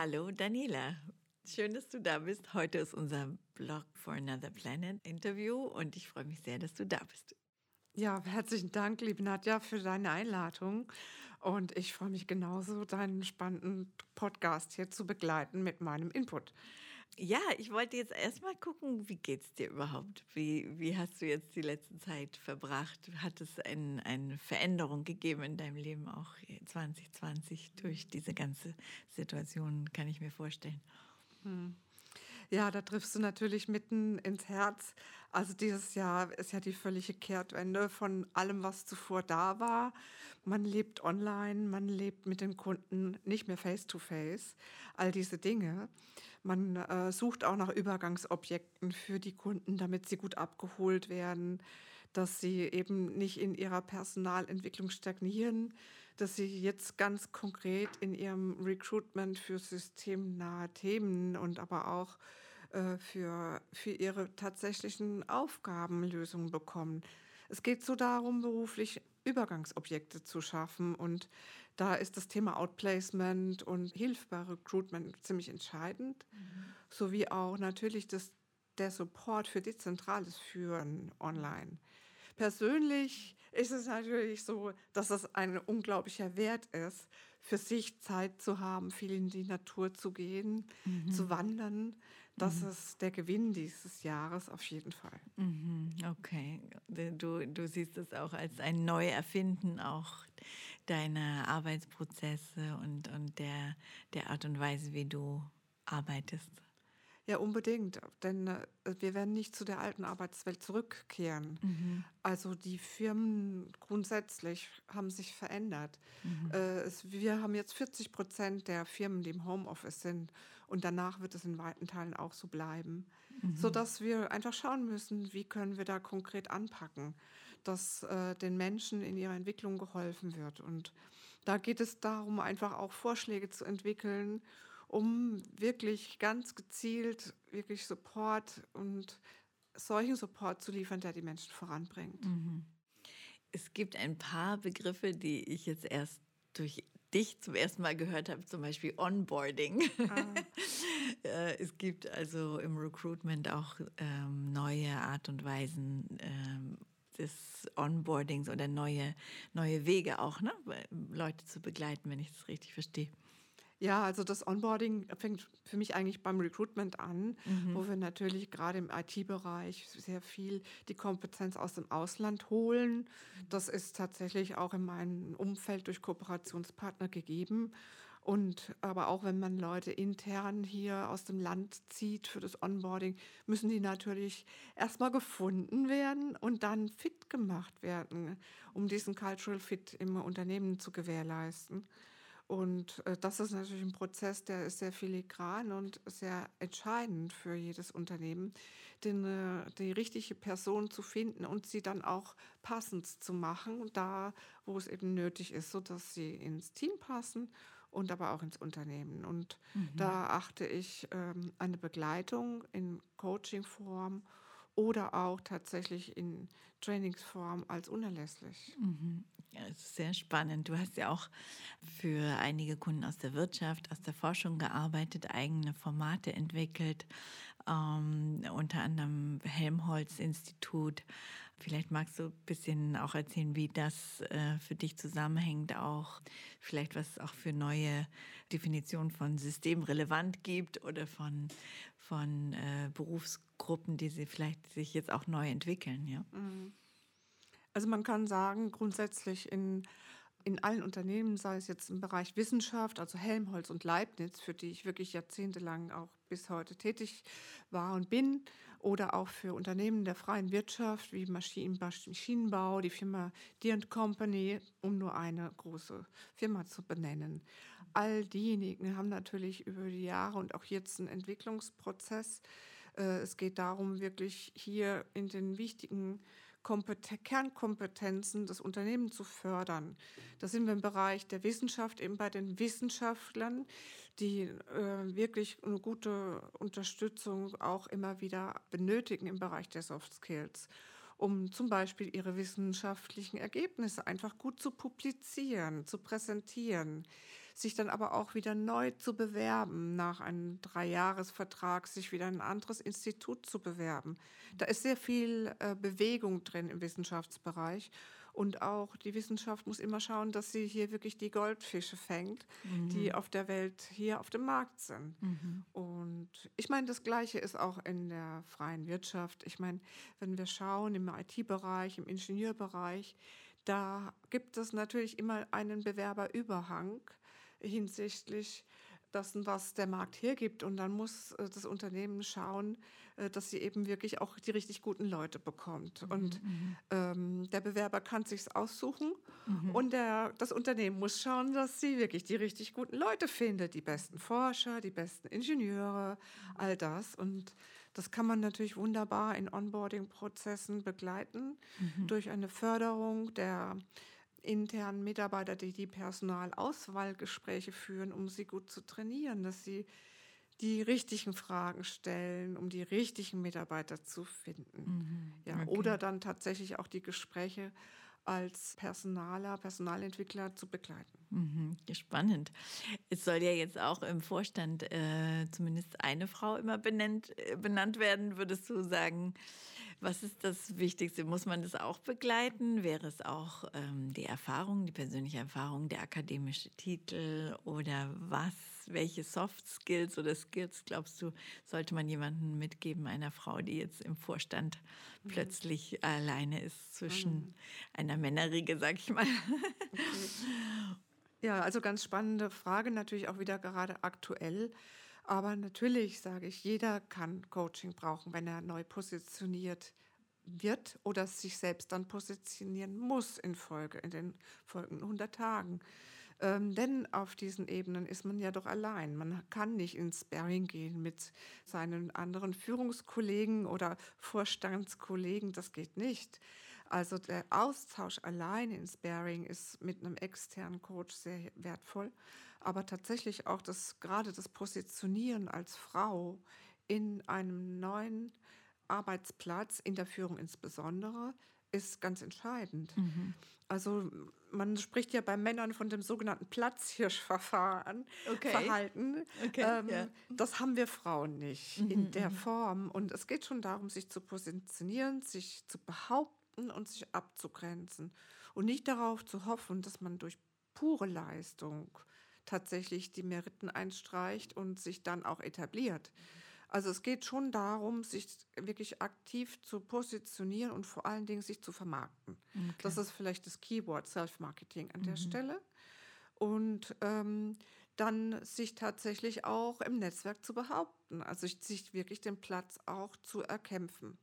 Hallo Daniela. Schön, dass du da bist. Heute ist unser Blog for Another Planet Interview und ich freue mich sehr, dass du da bist. Ja, herzlichen Dank, liebe Nadja, für deine Einladung. Und ich freue mich genauso, deinen spannenden Podcast hier zu begleiten mit meinem Input. Ja, ich wollte jetzt erstmal gucken, wie geht's dir überhaupt? Wie, wie hast du jetzt die letzte Zeit verbracht? Hat es ein, eine Veränderung gegeben in deinem Leben auch 2020 durch diese ganze Situation, kann ich mir vorstellen? Hm. Ja, da triffst du natürlich mitten ins Herz. Also dieses Jahr ist ja die völlige Kehrtwende von allem, was zuvor da war. Man lebt online, man lebt mit den Kunden nicht mehr face-to-face, -face, all diese Dinge. Man äh, sucht auch nach Übergangsobjekten für die Kunden, damit sie gut abgeholt werden, dass sie eben nicht in ihrer Personalentwicklung stagnieren, dass sie jetzt ganz konkret in ihrem Recruitment für systemnahe Themen und aber auch äh, für, für ihre tatsächlichen Aufgaben Lösungen bekommen. Es geht so darum, beruflich Übergangsobjekte zu schaffen. Und da ist das Thema Outplacement und Hilfe bei Recruitment ziemlich entscheidend, mhm. sowie auch natürlich das, der Support für dezentrales Führen online. Persönlich ist es natürlich so, dass es ein unglaublicher Wert ist, für sich Zeit zu haben, viel in die Natur zu gehen, mhm. zu wandern. Das mhm. ist der Gewinn dieses Jahres auf jeden Fall. Mhm. Okay, du, du siehst es auch als ein Neuerfinden auch deiner Arbeitsprozesse und, und der, der Art und Weise, wie du arbeitest. Ja, unbedingt. Denn äh, wir werden nicht zu der alten Arbeitswelt zurückkehren. Mhm. Also die Firmen grundsätzlich haben sich verändert. Mhm. Äh, es, wir haben jetzt 40 Prozent der Firmen, die im Homeoffice sind. Und danach wird es in weiten Teilen auch so bleiben. Mhm. Sodass wir einfach schauen müssen, wie können wir da konkret anpacken, dass äh, den Menschen in ihrer Entwicklung geholfen wird. Und da geht es darum, einfach auch Vorschläge zu entwickeln um wirklich ganz gezielt wirklich Support und solchen Support zu liefern, der die Menschen voranbringt. Mhm. Es gibt ein paar Begriffe, die ich jetzt erst durch dich zum ersten Mal gehört habe, zum Beispiel Onboarding. Ah. Äh, es gibt also im Recruitment auch ähm, neue Art und Weisen ähm, des Onboardings oder neue, neue Wege auch, ne? Leute zu begleiten, wenn ich das richtig verstehe. Ja, also das Onboarding fängt für mich eigentlich beim Recruitment an, mhm. wo wir natürlich gerade im IT-Bereich sehr viel die Kompetenz aus dem Ausland holen. Das ist tatsächlich auch in meinem Umfeld durch Kooperationspartner gegeben. Und aber auch wenn man Leute intern hier aus dem Land zieht für das Onboarding, müssen die natürlich erstmal gefunden werden und dann fit gemacht werden, um diesen Cultural Fit im Unternehmen zu gewährleisten. Und äh, das ist natürlich ein Prozess, der ist sehr filigran und sehr entscheidend für jedes Unternehmen, den, äh, die richtige Person zu finden und sie dann auch passend zu machen, da wo es eben nötig ist, sodass sie ins Team passen und aber auch ins Unternehmen. Und mhm. da achte ich ähm, eine Begleitung in Coachingform oder auch tatsächlich in Trainingsform als unerlässlich. Mhm. Ja, sehr spannend. Du hast ja auch für einige Kunden aus der Wirtschaft, aus der Forschung gearbeitet, eigene Formate entwickelt, ähm, unter anderem Helmholtz-Institut. Vielleicht magst du ein bisschen auch erzählen, wie das äh, für dich zusammenhängt, auch vielleicht was auch für neue Definitionen von systemrelevant gibt oder von, von äh, Berufsgruppen, die sie vielleicht sich jetzt auch neu entwickeln. Ja? Mhm. Also man kann sagen, grundsätzlich in, in allen Unternehmen, sei es jetzt im Bereich Wissenschaft, also Helmholtz und Leibniz, für die ich wirklich jahrzehntelang auch bis heute tätig war und bin, oder auch für Unternehmen der freien Wirtschaft wie Maschinenbau, die Firma Deere Company, um nur eine große Firma zu benennen. All diejenigen haben natürlich über die Jahre und auch jetzt einen Entwicklungsprozess. Äh, es geht darum, wirklich hier in den wichtigen Kompeten Kernkompetenzen des Unternehmens zu fördern. Da sind wir im Bereich der Wissenschaft, eben bei den Wissenschaftlern, die äh, wirklich eine gute Unterstützung auch immer wieder benötigen im Bereich der Soft Skills um zum Beispiel ihre wissenschaftlichen Ergebnisse einfach gut zu publizieren, zu präsentieren, sich dann aber auch wieder neu zu bewerben, nach einem Dreijahresvertrag sich wieder ein anderes Institut zu bewerben. Da ist sehr viel äh, Bewegung drin im Wissenschaftsbereich. Und auch die Wissenschaft muss immer schauen, dass sie hier wirklich die Goldfische fängt, mhm. die auf der Welt hier auf dem Markt sind. Mhm. Und ich meine, das Gleiche ist auch in der freien Wirtschaft. Ich meine, wenn wir schauen im IT-Bereich, im Ingenieurbereich, da gibt es natürlich immer einen Bewerberüberhang hinsichtlich dessen, was der Markt hergibt. Und dann muss äh, das Unternehmen schauen, äh, dass sie eben wirklich auch die richtig guten Leute bekommt. Mhm, und mhm. ähm, der Bewerber kann sich aussuchen mhm. und der, das Unternehmen muss schauen, dass sie wirklich die richtig guten Leute findet, die besten Forscher, die besten Ingenieure, all das. Und das kann man natürlich wunderbar in Onboarding-Prozessen begleiten mhm. durch eine Förderung der internen Mitarbeiter, die die Personalauswahlgespräche führen, um sie gut zu trainieren, dass sie die richtigen Fragen stellen, um die richtigen Mitarbeiter zu finden. Mhm. Ja, okay. Oder dann tatsächlich auch die Gespräche als Personaler, Personalentwickler zu begleiten. Mhm, spannend. Es soll ja jetzt auch im Vorstand äh, zumindest eine Frau immer benannt, äh, benannt werden. Würdest du sagen, was ist das Wichtigste? Muss man das auch begleiten? Wäre es auch ähm, die Erfahrung, die persönliche Erfahrung, der akademische Titel oder was? Welche Soft Skills oder Skills, glaubst du, sollte man jemandem mitgeben, einer Frau, die jetzt im Vorstand mhm. plötzlich alleine ist zwischen mhm. einer Männerriege, sag ich mal? Okay. Ja, also ganz spannende Frage, natürlich auch wieder gerade aktuell. Aber natürlich sage ich, jeder kann Coaching brauchen, wenn er neu positioniert wird oder sich selbst dann positionieren muss in Folge, in den folgenden 100 Tagen. Ähm, denn auf diesen Ebenen ist man ja doch allein. Man kann nicht ins Sparring gehen mit seinen anderen Führungskollegen oder Vorstandskollegen. Das geht nicht. Also der Austausch allein in Sparring ist mit einem externen Coach sehr wertvoll aber tatsächlich auch das, gerade das Positionieren als Frau in einem neuen Arbeitsplatz, in der Führung insbesondere, ist ganz entscheidend. Mhm. Also man spricht ja bei Männern von dem sogenannten Platzhirschverfahren, okay. Verhalten. Okay, ähm, ja. Das haben wir Frauen nicht mhm, in der mhm. Form. Und es geht schon darum, sich zu positionieren, sich zu behaupten und sich abzugrenzen. Und nicht darauf zu hoffen, dass man durch pure Leistung tatsächlich die Meriten einstreicht und sich dann auch etabliert. Also es geht schon darum, sich wirklich aktiv zu positionieren und vor allen Dingen sich zu vermarkten. Okay. Das ist vielleicht das Keyword Self-Marketing an der mhm. Stelle. Und ähm, dann sich tatsächlich auch im Netzwerk zu behaupten, also sich wirklich den Platz auch zu erkämpfen.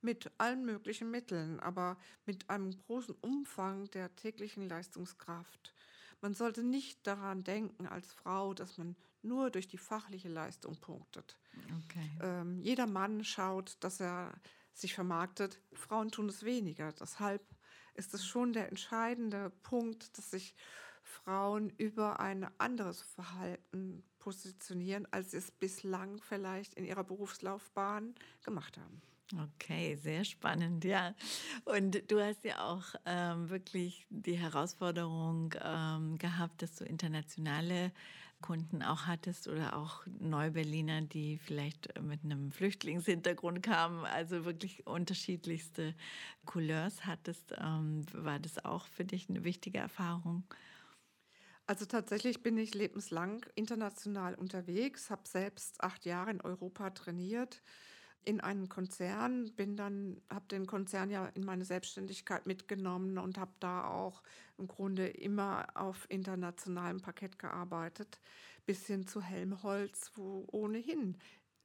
Mit allen möglichen Mitteln, aber mit einem großen Umfang der täglichen Leistungskraft. Man sollte nicht daran denken als Frau, dass man nur durch die fachliche Leistung punktet. Okay. Ähm, jeder Mann schaut, dass er sich vermarktet. Frauen tun es weniger. Deshalb ist es schon der entscheidende Punkt, dass sich Frauen über ein anderes Verhalten positionieren, als sie es bislang vielleicht in ihrer Berufslaufbahn gemacht haben. Okay, sehr spannend, ja. Und du hast ja auch ähm, wirklich die Herausforderung ähm, gehabt, dass du internationale Kunden auch hattest oder auch Neuberliner, die vielleicht mit einem Flüchtlingshintergrund kamen, also wirklich unterschiedlichste Couleurs hattest. Ähm, war das auch für dich eine wichtige Erfahrung? Also tatsächlich bin ich lebenslang international unterwegs, habe selbst acht Jahre in Europa trainiert in einen Konzern, bin dann, habe den Konzern ja in meine Selbstständigkeit mitgenommen und habe da auch im Grunde immer auf internationalem Parkett gearbeitet, bis hin zu Helmholtz, wo ohnehin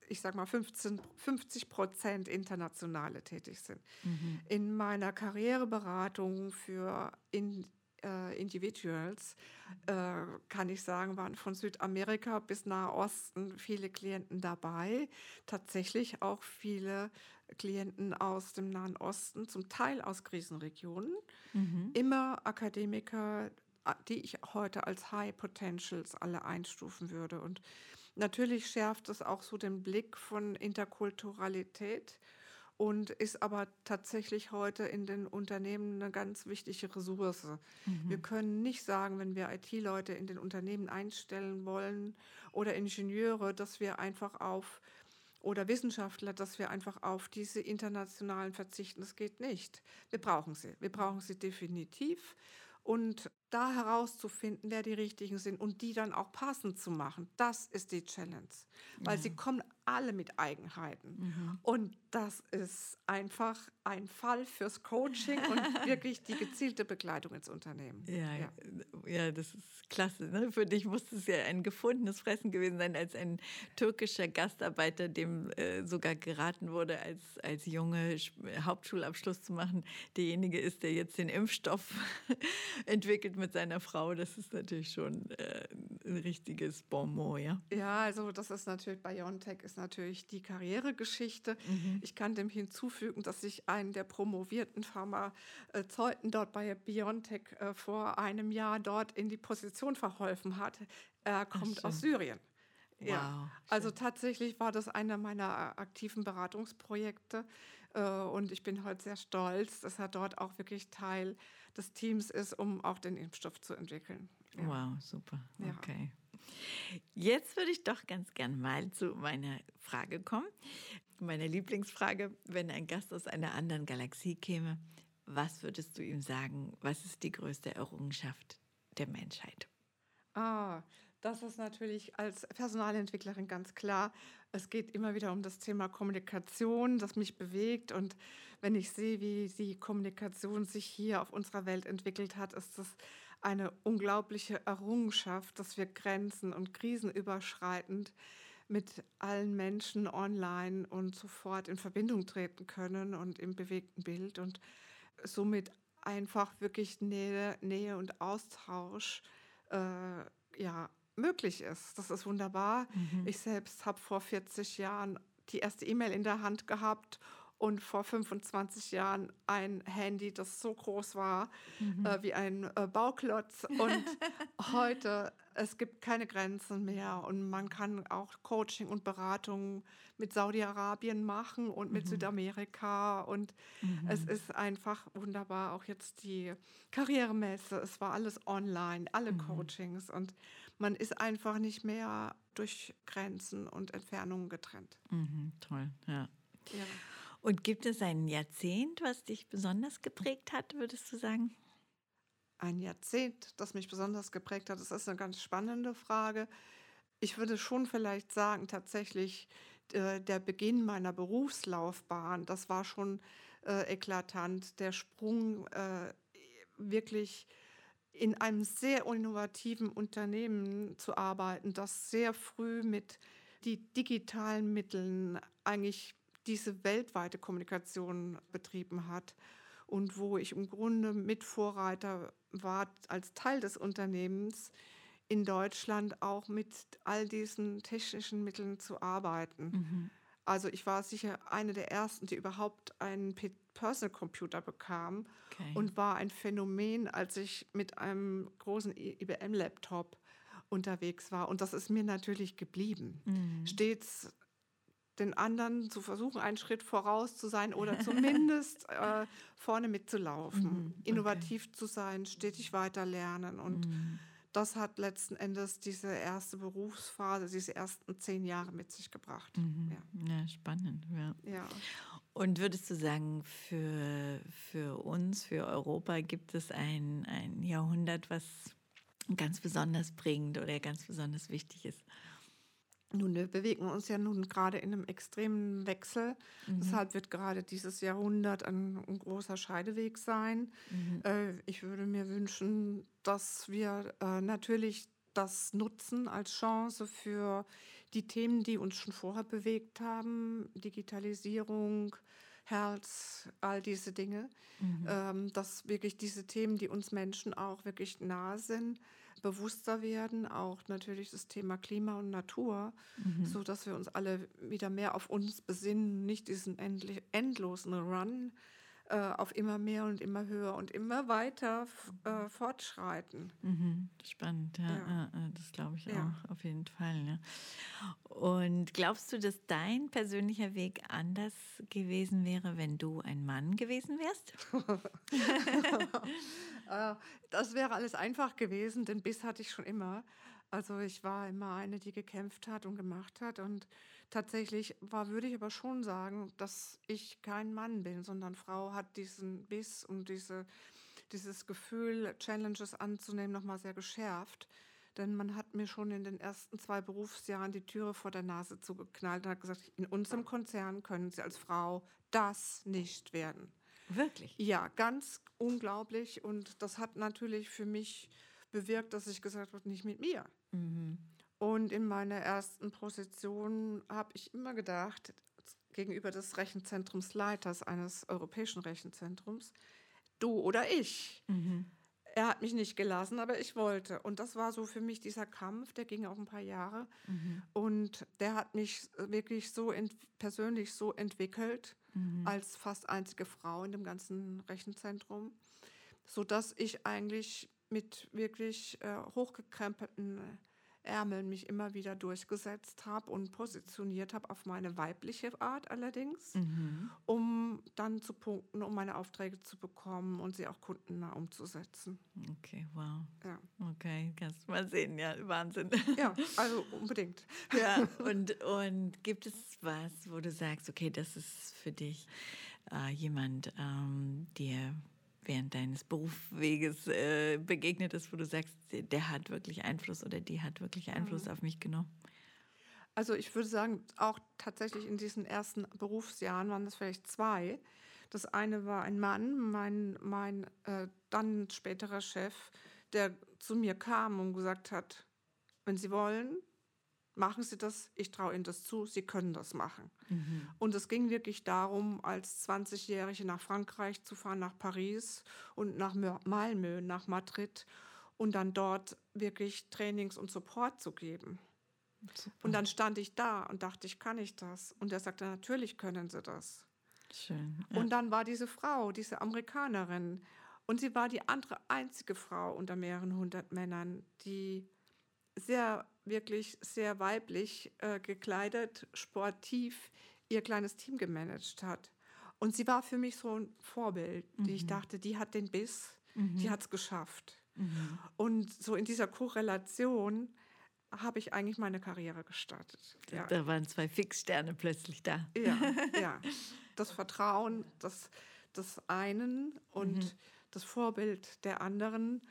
ich sage mal 15, 50 Prozent Internationale tätig sind. Mhm. In meiner Karriereberatung für in, äh, Individuals, äh, kann ich sagen, waren von Südamerika bis Nahe Osten viele Klienten dabei. Tatsächlich auch viele Klienten aus dem Nahen Osten, zum Teil aus Krisenregionen. Mhm. Immer Akademiker, die ich heute als High Potentials alle einstufen würde. Und natürlich schärft es auch so den Blick von Interkulturalität und ist aber tatsächlich heute in den Unternehmen eine ganz wichtige Ressource. Mhm. Wir können nicht sagen, wenn wir IT-Leute in den Unternehmen einstellen wollen oder Ingenieure, dass wir einfach auf oder Wissenschaftler, dass wir einfach auf diese internationalen verzichten. Das geht nicht. Wir brauchen sie. Wir brauchen sie definitiv. Und da herauszufinden, wer die richtigen sind und die dann auch passend zu machen, das ist die Challenge. Weil ja. sie kommen alle mit Eigenheiten. Mhm. Und das ist einfach ein Fall fürs Coaching und wirklich die gezielte Begleitung ins Unternehmen. Ja, ja. ja das ist klasse. Ne? Für dich muss es ja ein gefundenes Fressen gewesen sein, als ein türkischer Gastarbeiter, dem äh, sogar geraten wurde, als, als Junge Hauptschulabschluss zu machen, derjenige ist, der jetzt den Impfstoff entwickelt mit seiner Frau. Das ist natürlich schon äh, ein richtiges Bonmot, ja? Ja, also das ist natürlich, BioNTech ist natürlich die Karrieregeschichte. Mhm. Ich kann dem hinzufügen, dass ich einen der promovierten Pharmazeuten dort bei BioNTech äh, vor einem Jahr dort in die Position verholfen hat. Er kommt aus Syrien. Wow, ja, also tatsächlich war das einer meiner aktiven Beratungsprojekte äh, und ich bin heute sehr stolz, dass er dort auch wirklich Teil des Teams ist, um auch den Impfstoff zu entwickeln. Ja. Wow, super. Okay. Jetzt würde ich doch ganz gern mal zu meiner Frage kommen. Meine Lieblingsfrage, wenn ein Gast aus einer anderen Galaxie käme, was würdest du ihm sagen? Was ist die größte Errungenschaft der Menschheit? Ah, das ist natürlich als Personalentwicklerin ganz klar. Es geht immer wieder um das Thema Kommunikation, das mich bewegt. Und wenn ich sehe, wie die Kommunikation sich hier auf unserer Welt entwickelt hat, ist das eine unglaubliche Errungenschaft, dass wir Grenzen und Krisen überschreitend mit allen Menschen online und sofort in Verbindung treten können und im bewegten Bild und somit einfach wirklich Nähe, Nähe und Austausch äh, ja, möglich ist. Das ist wunderbar. Mhm. Ich selbst habe vor 40 Jahren die erste E-Mail in der Hand gehabt und vor 25 Jahren ein Handy, das so groß war mhm. äh, wie ein äh, Bauklotz. Und heute, es gibt keine Grenzen mehr und man kann auch Coaching und Beratung mit Saudi-Arabien machen und mit mhm. Südamerika. Und mhm. es ist einfach wunderbar. Auch jetzt die Karrieremesse, es war alles online, alle mhm. Coachings. Und man ist einfach nicht mehr durch Grenzen und Entfernungen getrennt. Mhm, toll, ja. ja. Und gibt es ein Jahrzehnt, was dich besonders geprägt hat, würdest du sagen? Ein Jahrzehnt, das mich besonders geprägt hat, das ist eine ganz spannende Frage. Ich würde schon vielleicht sagen, tatsächlich äh, der Beginn meiner Berufslaufbahn, das war schon äh, eklatant. Der Sprung äh, wirklich in einem sehr innovativen Unternehmen zu arbeiten, das sehr früh mit die digitalen Mitteln eigentlich diese weltweite Kommunikation betrieben hat und wo ich im Grunde Mitvorreiter war als Teil des Unternehmens in Deutschland auch mit all diesen technischen Mitteln zu arbeiten. Mhm. Also ich war sicher eine der ersten, die überhaupt einen Personal Computer bekam okay. und war ein Phänomen, als ich mit einem großen IBM-Laptop unterwegs war. Und das ist mir natürlich geblieben. Mhm. Stets den anderen zu versuchen, einen Schritt voraus zu sein oder zumindest äh, vorne mitzulaufen, mhm. okay. innovativ zu sein, stetig weiter lernen und mhm das hat letzten Endes diese erste Berufsphase, diese ersten zehn Jahre mit sich gebracht. Mhm. Ja. ja. spannend. Ja. ja. Und würdest du sagen, für, für uns, für Europa, gibt es ein, ein Jahrhundert, was ganz besonders prägend oder ganz besonders wichtig ist? Nun, wir bewegen uns ja nun gerade in einem extremen Wechsel. Mhm. Deshalb wird gerade dieses Jahrhundert ein, ein großer Scheideweg sein. Mhm. Äh, ich würde mir wünschen, dass wir äh, natürlich das nutzen als Chance für die Themen, die uns schon vorher bewegt haben, Digitalisierung, Herz, all diese Dinge, mhm. ähm, dass wirklich diese Themen, die uns Menschen auch wirklich nahe sind, bewusster werden, auch natürlich das Thema Klima und Natur, mhm. so dass wir uns alle wieder mehr auf uns besinnen, nicht diesen endlosen Run äh, auf immer mehr und immer höher und immer weiter äh, fortschreiten. Mhm. Spannend, ja, ja. das glaube ich ja. auch auf jeden Fall. Ja. Und glaubst du, dass dein persönlicher Weg anders gewesen wäre, wenn du ein Mann gewesen wärst? Äh, das wäre alles einfach gewesen, denn Biss hatte ich schon immer. Also ich war immer eine, die gekämpft hat und gemacht hat. Und tatsächlich war, würde ich aber schon sagen, dass ich kein Mann bin, sondern Frau hat diesen Biss und diese, dieses Gefühl, Challenges anzunehmen, nochmal sehr geschärft. Denn man hat mir schon in den ersten zwei Berufsjahren die Türe vor der Nase zugeknallt und hat gesagt, in unserem Konzern können Sie als Frau das nicht werden. Wirklich? Ja, ganz unglaublich. Und das hat natürlich für mich bewirkt, dass ich gesagt habe, nicht mit mir. Mhm. Und in meiner ersten Position habe ich immer gedacht, gegenüber des Rechenzentrumsleiters eines europäischen Rechenzentrums, du oder ich. Mhm. Er hat mich nicht gelassen, aber ich wollte. Und das war so für mich dieser Kampf, der ging auch ein paar Jahre. Mhm. Und der hat mich wirklich so persönlich so entwickelt, mhm. als fast einzige Frau in dem ganzen Rechenzentrum, sodass ich eigentlich mit wirklich äh, hochgekrempelten Ärmeln mich immer wieder durchgesetzt habe und positioniert habe, auf meine weibliche Art allerdings, mhm. um dann zu punkten, um meine Aufträge zu bekommen und sie auch kundennah umzusetzen. Okay, wow. Ja. Okay, kannst du mal sehen, ja, Wahnsinn. Ja, also unbedingt. Ja, und, und gibt es was, wo du sagst, okay, das ist für dich äh, jemand, ähm, der während deines Berufsweges äh, begegnet ist, wo du sagst, der hat wirklich Einfluss oder die hat wirklich Einfluss mhm. auf mich genommen? Also ich würde sagen, auch tatsächlich in diesen ersten Berufsjahren waren das vielleicht zwei. Das eine war ein Mann, mein, mein äh, dann späterer Chef, der zu mir kam und gesagt hat, wenn Sie wollen, machen Sie das, ich traue Ihnen das zu, Sie können das machen. Mhm. Und es ging wirklich darum, als 20-Jährige nach Frankreich zu fahren, nach Paris und nach Malmö, nach Madrid und dann dort wirklich Trainings und Support zu geben. Super. Und dann stand ich da und dachte, ich kann ich das. Und er sagte, natürlich können Sie das. Schön. Ja. Und dann war diese Frau, diese Amerikanerin, und sie war die andere einzige Frau unter mehreren hundert Männern, die sehr, wirklich sehr weiblich äh, gekleidet, sportiv ihr kleines Team gemanagt hat. Und sie war für mich so ein Vorbild, mhm. die ich dachte, die hat den Biss, mhm. die hat es geschafft. Mhm. Und so in dieser Korrelation habe ich eigentlich meine Karriere gestartet. Ja. Da waren zwei Fixsterne plötzlich da. Ja, ja. Das Vertrauen des, des einen und mhm. das Vorbild der anderen.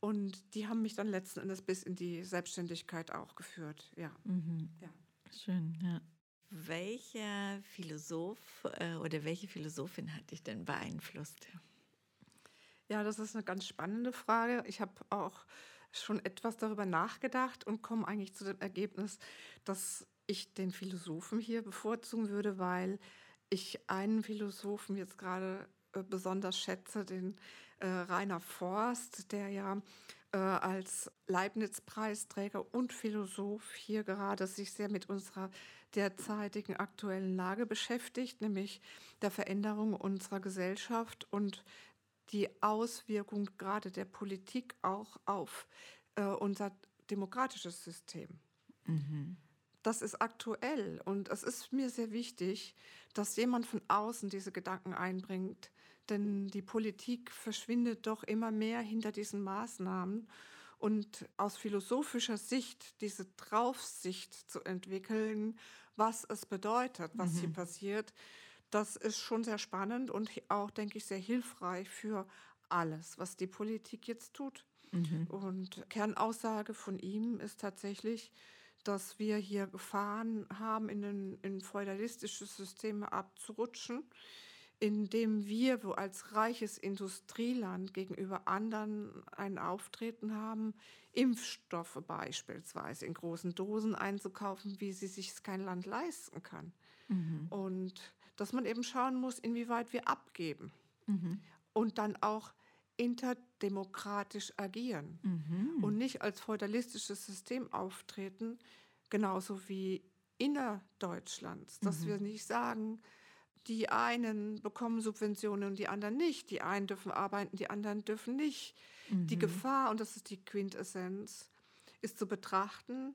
Und die haben mich dann letzten Endes bis in die Selbstständigkeit auch geführt. Ja. Mhm. ja. Schön, ja. Welcher Philosoph äh, oder welche Philosophin hat dich denn beeinflusst? Ja, das ist eine ganz spannende Frage. Ich habe auch schon etwas darüber nachgedacht und komme eigentlich zu dem Ergebnis, dass ich den Philosophen hier bevorzugen würde, weil ich einen Philosophen jetzt gerade besonders schätze, den äh, Rainer Forst, der ja äh, als Leibniz-Preisträger und Philosoph hier gerade sich sehr mit unserer derzeitigen aktuellen Lage beschäftigt, nämlich der Veränderung unserer Gesellschaft und die Auswirkung gerade der Politik auch auf äh, unser demokratisches System. Mhm. Das ist aktuell und es ist mir sehr wichtig, dass jemand von außen diese Gedanken einbringt, denn die Politik verschwindet doch immer mehr hinter diesen Maßnahmen. Und aus philosophischer Sicht diese Draufsicht zu entwickeln, was es bedeutet, was mhm. hier passiert, das ist schon sehr spannend und auch, denke ich, sehr hilfreich für alles, was die Politik jetzt tut. Mhm. Und Kernaussage von ihm ist tatsächlich, dass wir hier Gefahren haben, in ein, in feudalistische Systeme abzurutschen indem wir wo als reiches Industrieland gegenüber anderen ein Auftreten haben, Impfstoffe beispielsweise in großen Dosen einzukaufen, wie sie sich kein Land leisten kann. Mhm. Und dass man eben schauen muss, inwieweit wir abgeben mhm. und dann auch interdemokratisch agieren mhm. und nicht als feudalistisches System auftreten, genauso wie innerdeutschlands, dass wir mhm. nicht sagen, die einen bekommen Subventionen und die anderen nicht. Die einen dürfen arbeiten, die anderen dürfen nicht. Mhm. Die Gefahr, und das ist die Quintessenz, ist zu betrachten,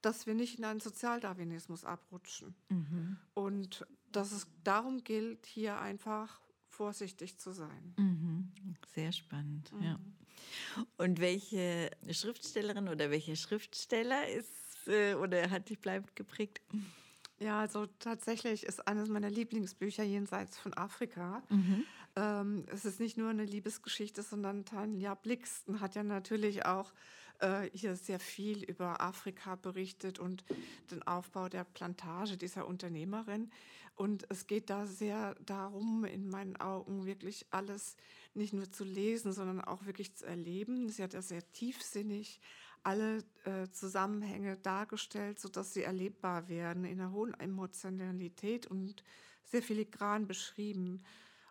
dass wir nicht in einen Sozialdarwinismus abrutschen. Mhm. Und dass es darum gilt, hier einfach vorsichtig zu sein. Mhm. Sehr spannend, mhm. ja. Und welche Schriftstellerin oder welcher Schriftsteller ist äh, oder hat dich bleibend geprägt? Ja, also tatsächlich ist eines meiner Lieblingsbücher jenseits von Afrika. Mhm. Ähm, es ist nicht nur eine Liebesgeschichte, sondern Tanja Blixen hat ja natürlich auch äh, hier sehr viel über Afrika berichtet und den Aufbau der Plantage dieser Unternehmerin. Und es geht da sehr darum, in meinen Augen wirklich alles nicht nur zu lesen, sondern auch wirklich zu erleben. Sie hat ja sehr tiefsinnig alle äh, Zusammenhänge dargestellt, sodass sie erlebbar werden in einer hohen Emotionalität und sehr filigran beschrieben.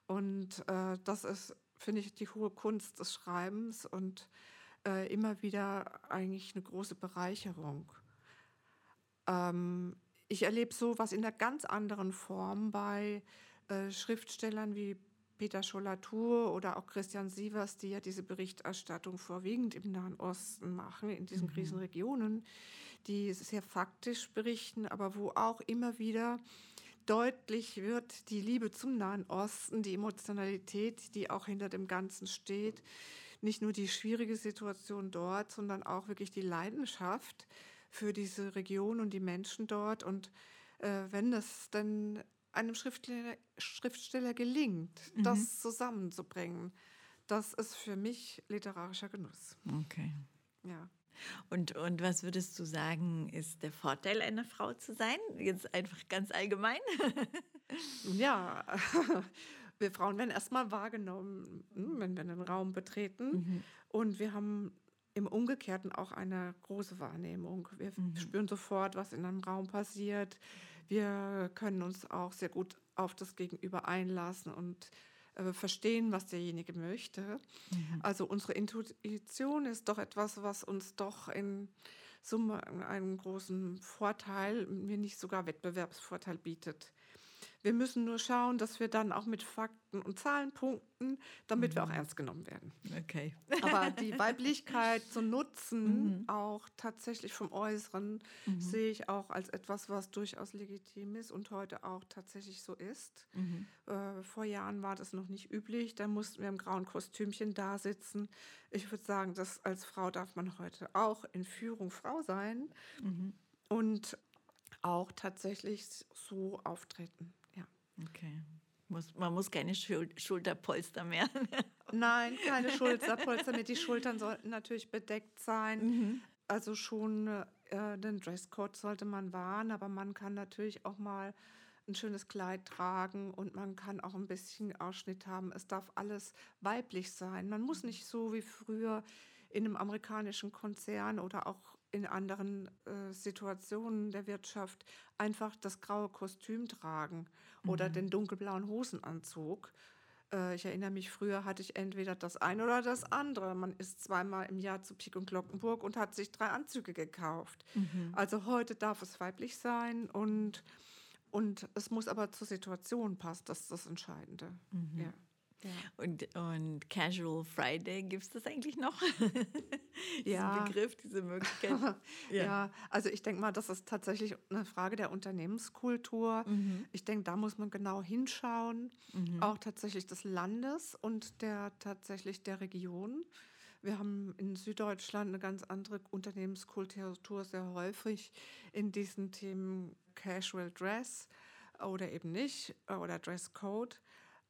Und äh, das ist, finde ich, die hohe Kunst des Schreibens und äh, immer wieder eigentlich eine große Bereicherung. Ähm, ich erlebe sowas in einer ganz anderen Form bei äh, Schriftstellern wie Peter Schollatur oder auch Christian Sievers, die ja diese Berichterstattung vorwiegend im Nahen Osten machen, in diesen mhm. Krisenregionen, die sehr faktisch berichten, aber wo auch immer wieder deutlich wird, die Liebe zum Nahen Osten, die Emotionalität, die auch hinter dem Ganzen steht, nicht nur die schwierige Situation dort, sondern auch wirklich die Leidenschaft für diese Region und die Menschen dort. Und äh, wenn es dann einem Schriftsteller, Schriftsteller gelingt, mhm. das zusammenzubringen, das ist für mich literarischer Genuss. Okay. Ja. Und, und was würdest du sagen, ist der Vorteil einer Frau zu sein? Jetzt einfach ganz allgemein. ja, wir Frauen werden erstmal wahrgenommen, hm, wenn wir einen Raum betreten. Mhm. Und wir haben im Umgekehrten auch eine große Wahrnehmung. Wir mhm. spüren sofort, was in einem Raum passiert. Wir können uns auch sehr gut auf das Gegenüber einlassen und äh, verstehen, was derjenige möchte. Mhm. Also unsere Intuition ist doch etwas, was uns doch in Summe einen großen Vorteil, mir nicht sogar Wettbewerbsvorteil bietet. Wir müssen nur schauen, dass wir dann auch mit Fakten und Zahlen punkten, damit mhm. wir auch mhm. ernst genommen werden. Okay. Aber die Weiblichkeit zu nutzen, mhm. auch tatsächlich vom Äußeren, mhm. sehe ich auch als etwas, was durchaus legitim ist und heute auch tatsächlich so ist. Mhm. Äh, vor Jahren war das noch nicht üblich. Da mussten wir im grauen Kostümchen da sitzen. Ich würde sagen, dass als Frau darf man heute auch in Führung Frau sein. Mhm. Und auch tatsächlich so auftreten. Okay. Muss, man muss keine Schul Schulterpolster mehr. Nein, keine Schulterpolster mehr. Die Schultern sollten natürlich bedeckt sein. Mhm. Also schon äh, den Dresscode sollte man wahren, aber man kann natürlich auch mal ein schönes Kleid tragen und man kann auch ein bisschen Ausschnitt haben. Es darf alles weiblich sein. Man muss nicht so wie früher in einem amerikanischen Konzern oder auch in anderen äh, Situationen der Wirtschaft einfach das graue Kostüm tragen oder mhm. den dunkelblauen Hosenanzug. Äh, ich erinnere mich, früher hatte ich entweder das eine oder das andere. Man ist zweimal im Jahr zu Pik und Glockenburg und hat sich drei Anzüge gekauft. Mhm. Also heute darf es weiblich sein und, und es muss aber zur Situation passen. Das ist das Entscheidende. Mhm. Ja. Ja. Und, und Casual Friday, gibt es das eigentlich noch? ja. Begriff, diese Möglichkeit. ja. ja. also ich denke mal, das ist tatsächlich eine Frage der Unternehmenskultur. Mhm. Ich denke, da muss man genau hinschauen, mhm. auch tatsächlich des Landes und der tatsächlich der Region. Wir haben in Süddeutschland eine ganz andere Unternehmenskultur sehr häufig in diesen Themen Casual Dress oder eben nicht oder Dresscode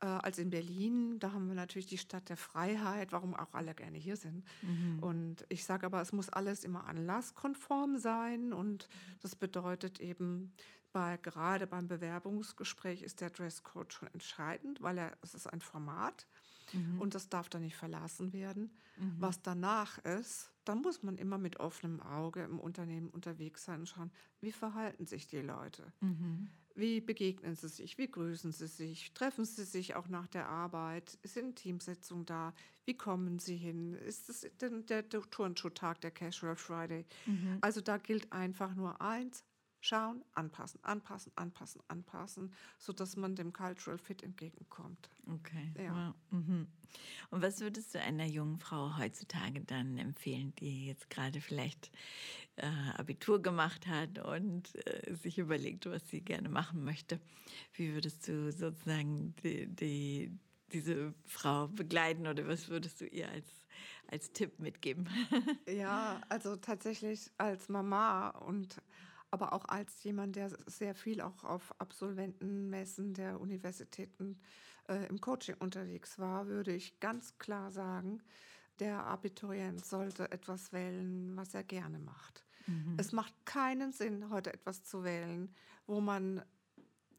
äh, als in Berlin. Da haben wir natürlich die Stadt der Freiheit, warum auch alle gerne hier sind. Mhm. Und ich sage aber, es muss alles immer anlasskonform sein. Und das bedeutet eben, bei, gerade beim Bewerbungsgespräch ist der Dresscode schon entscheidend, weil er, es ist ein Format mhm. und das darf dann nicht verlassen werden. Mhm. Was danach ist, dann muss man immer mit offenem Auge im Unternehmen unterwegs sein und schauen, wie verhalten sich die Leute. Mhm. Wie begegnen Sie sich? Wie grüßen Sie sich? Treffen Sie sich auch nach der Arbeit? Ist eine Teamsitzung da? Wie kommen Sie hin? Ist es denn der, der Turnschuhtag, der Casual Friday? Mhm. Also da gilt einfach nur eins, schauen, anpassen, anpassen, anpassen, anpassen, sodass man dem Cultural Fit entgegenkommt. Okay. Ja. Wow. Mhm. Und was würdest du einer jungen Frau heutzutage dann empfehlen, die jetzt gerade vielleicht äh, Abitur gemacht hat und äh, sich überlegt, was sie gerne machen möchte? Wie würdest du sozusagen die, die diese Frau begleiten oder was würdest du ihr als, als Tipp mitgeben? Ja, also tatsächlich als Mama und aber auch als jemand, der sehr viel auch auf Absolventenmessen der Universitäten äh, im Coaching unterwegs war, würde ich ganz klar sagen, der Abiturient sollte etwas wählen, was er gerne macht. Mhm. Es macht keinen Sinn, heute etwas zu wählen, wo man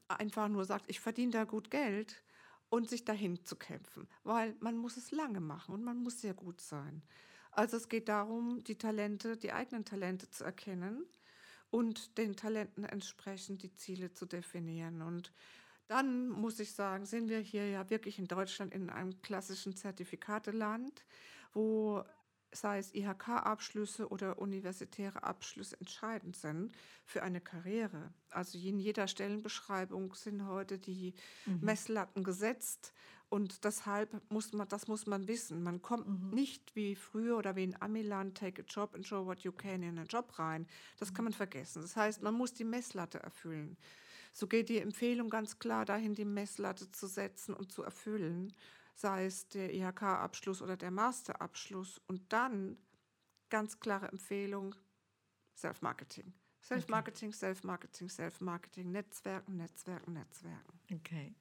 einfach nur sagt, ich verdiene da gut Geld und sich dahin zu kämpfen, weil man muss es lange machen und man muss sehr gut sein. Also es geht darum, die Talente, die eigenen Talente zu erkennen und den Talenten entsprechend die Ziele zu definieren. Und dann muss ich sagen, sind wir hier ja wirklich in Deutschland in einem klassischen Zertifikateland, wo sei es IHK-Abschlüsse oder universitäre Abschlüsse entscheidend sind für eine Karriere. Also in jeder Stellenbeschreibung sind heute die mhm. Messlatten gesetzt und deshalb muss man, das muss man wissen. Man kommt mhm. nicht wie früher oder wie in Amiland, take a job and show what you can in einen Job rein. Das kann man vergessen. Das heißt, man muss die Messlatte erfüllen. So geht die Empfehlung ganz klar dahin, die Messlatte zu setzen und zu erfüllen, sei es der IHK-Abschluss oder der Master-Abschluss. Und dann ganz klare Empfehlung, Self-Marketing. Self-Marketing, okay. Self-Marketing, Self-Marketing, Netzwerken, Netzwerken, Netzwerken. Okay.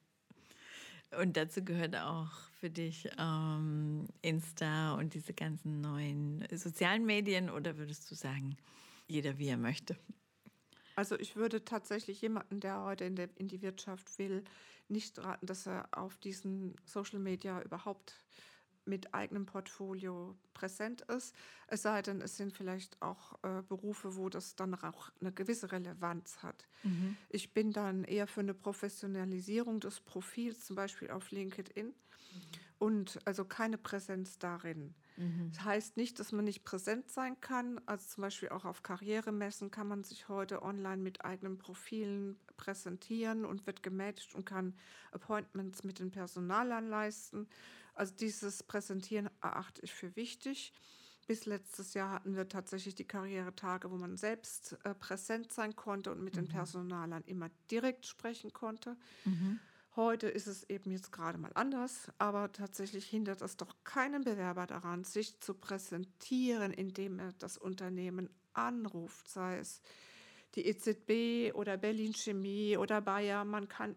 Und dazu gehört auch für dich ähm, Insta und diese ganzen neuen sozialen Medien oder würdest du sagen, jeder wie er möchte? Also ich würde tatsächlich jemanden, der heute in, der, in die Wirtschaft will, nicht raten, dass er auf diesen Social Media überhaupt mit eigenem Portfolio präsent ist. Es sei denn, es sind vielleicht auch äh, Berufe, wo das dann auch eine gewisse Relevanz hat. Mhm. Ich bin dann eher für eine Professionalisierung des Profils, zum Beispiel auf LinkedIn. Mhm. Und also keine Präsenz darin. Mhm. Das heißt nicht, dass man nicht präsent sein kann. Also zum Beispiel auch auf Karrieremessen kann man sich heute online mit eigenen Profilen präsentieren und wird gematcht und kann Appointments mit den Personalern leisten. Also dieses Präsentieren erachte ich für wichtig. Bis letztes Jahr hatten wir tatsächlich die Karrieretage, wo man selbst äh, präsent sein konnte und mit mhm. den Personalern immer direkt sprechen konnte. Mhm. Heute ist es eben jetzt gerade mal anders, aber tatsächlich hindert es doch keinen Bewerber daran, sich zu präsentieren, indem er das Unternehmen anruft, sei es die EZB oder Berlin Chemie oder Bayer. Man kann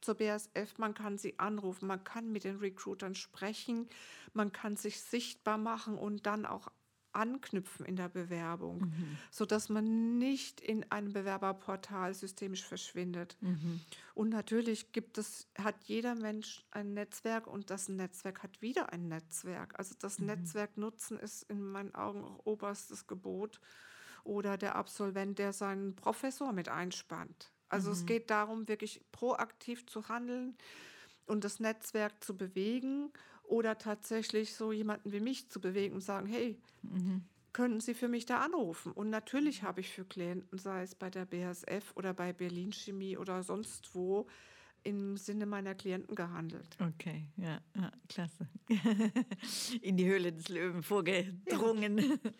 zur BSF, man kann sie anrufen, man kann mit den Recruitern sprechen, man kann sich sichtbar machen und dann auch anknüpfen in der Bewerbung, mhm. sodass man nicht in einem Bewerberportal systemisch verschwindet. Mhm. Und natürlich gibt es, hat jeder Mensch ein Netzwerk und das Netzwerk hat wieder ein Netzwerk. Also das mhm. Netzwerk nutzen ist in meinen Augen auch oberstes Gebot. Oder der Absolvent, der seinen Professor mit einspannt. Also mhm. es geht darum, wirklich proaktiv zu handeln und das Netzwerk zu bewegen oder tatsächlich so jemanden wie mich zu bewegen und sagen, hey, mhm. können Sie für mich da anrufen? Und natürlich habe ich für Klienten, sei es bei der BASF oder bei Berlin Chemie oder sonst wo, im Sinne meiner Klienten gehandelt. Okay, ja, ja klasse. In die Höhle des Löwen vorgedrungen. Ja.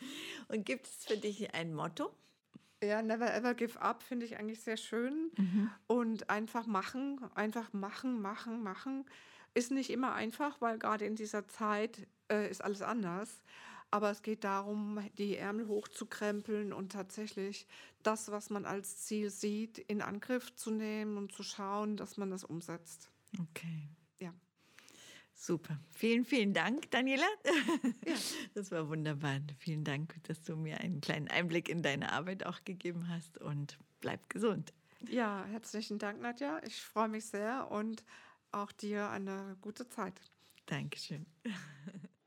Und gibt es für dich ein Motto? Ja, Never Ever Give Up finde ich eigentlich sehr schön. Mhm. Und einfach machen, einfach machen, machen, machen. Ist nicht immer einfach, weil gerade in dieser Zeit äh, ist alles anders. Aber es geht darum, die Ärmel hochzukrempeln und tatsächlich das, was man als Ziel sieht, in Angriff zu nehmen und zu schauen, dass man das umsetzt. Okay. Super. Vielen, vielen Dank, Daniela. Ja. Das war wunderbar. Vielen Dank, dass du mir einen kleinen Einblick in deine Arbeit auch gegeben hast und bleib gesund. Ja, herzlichen Dank, Nadja. Ich freue mich sehr und auch dir eine gute Zeit. Dankeschön.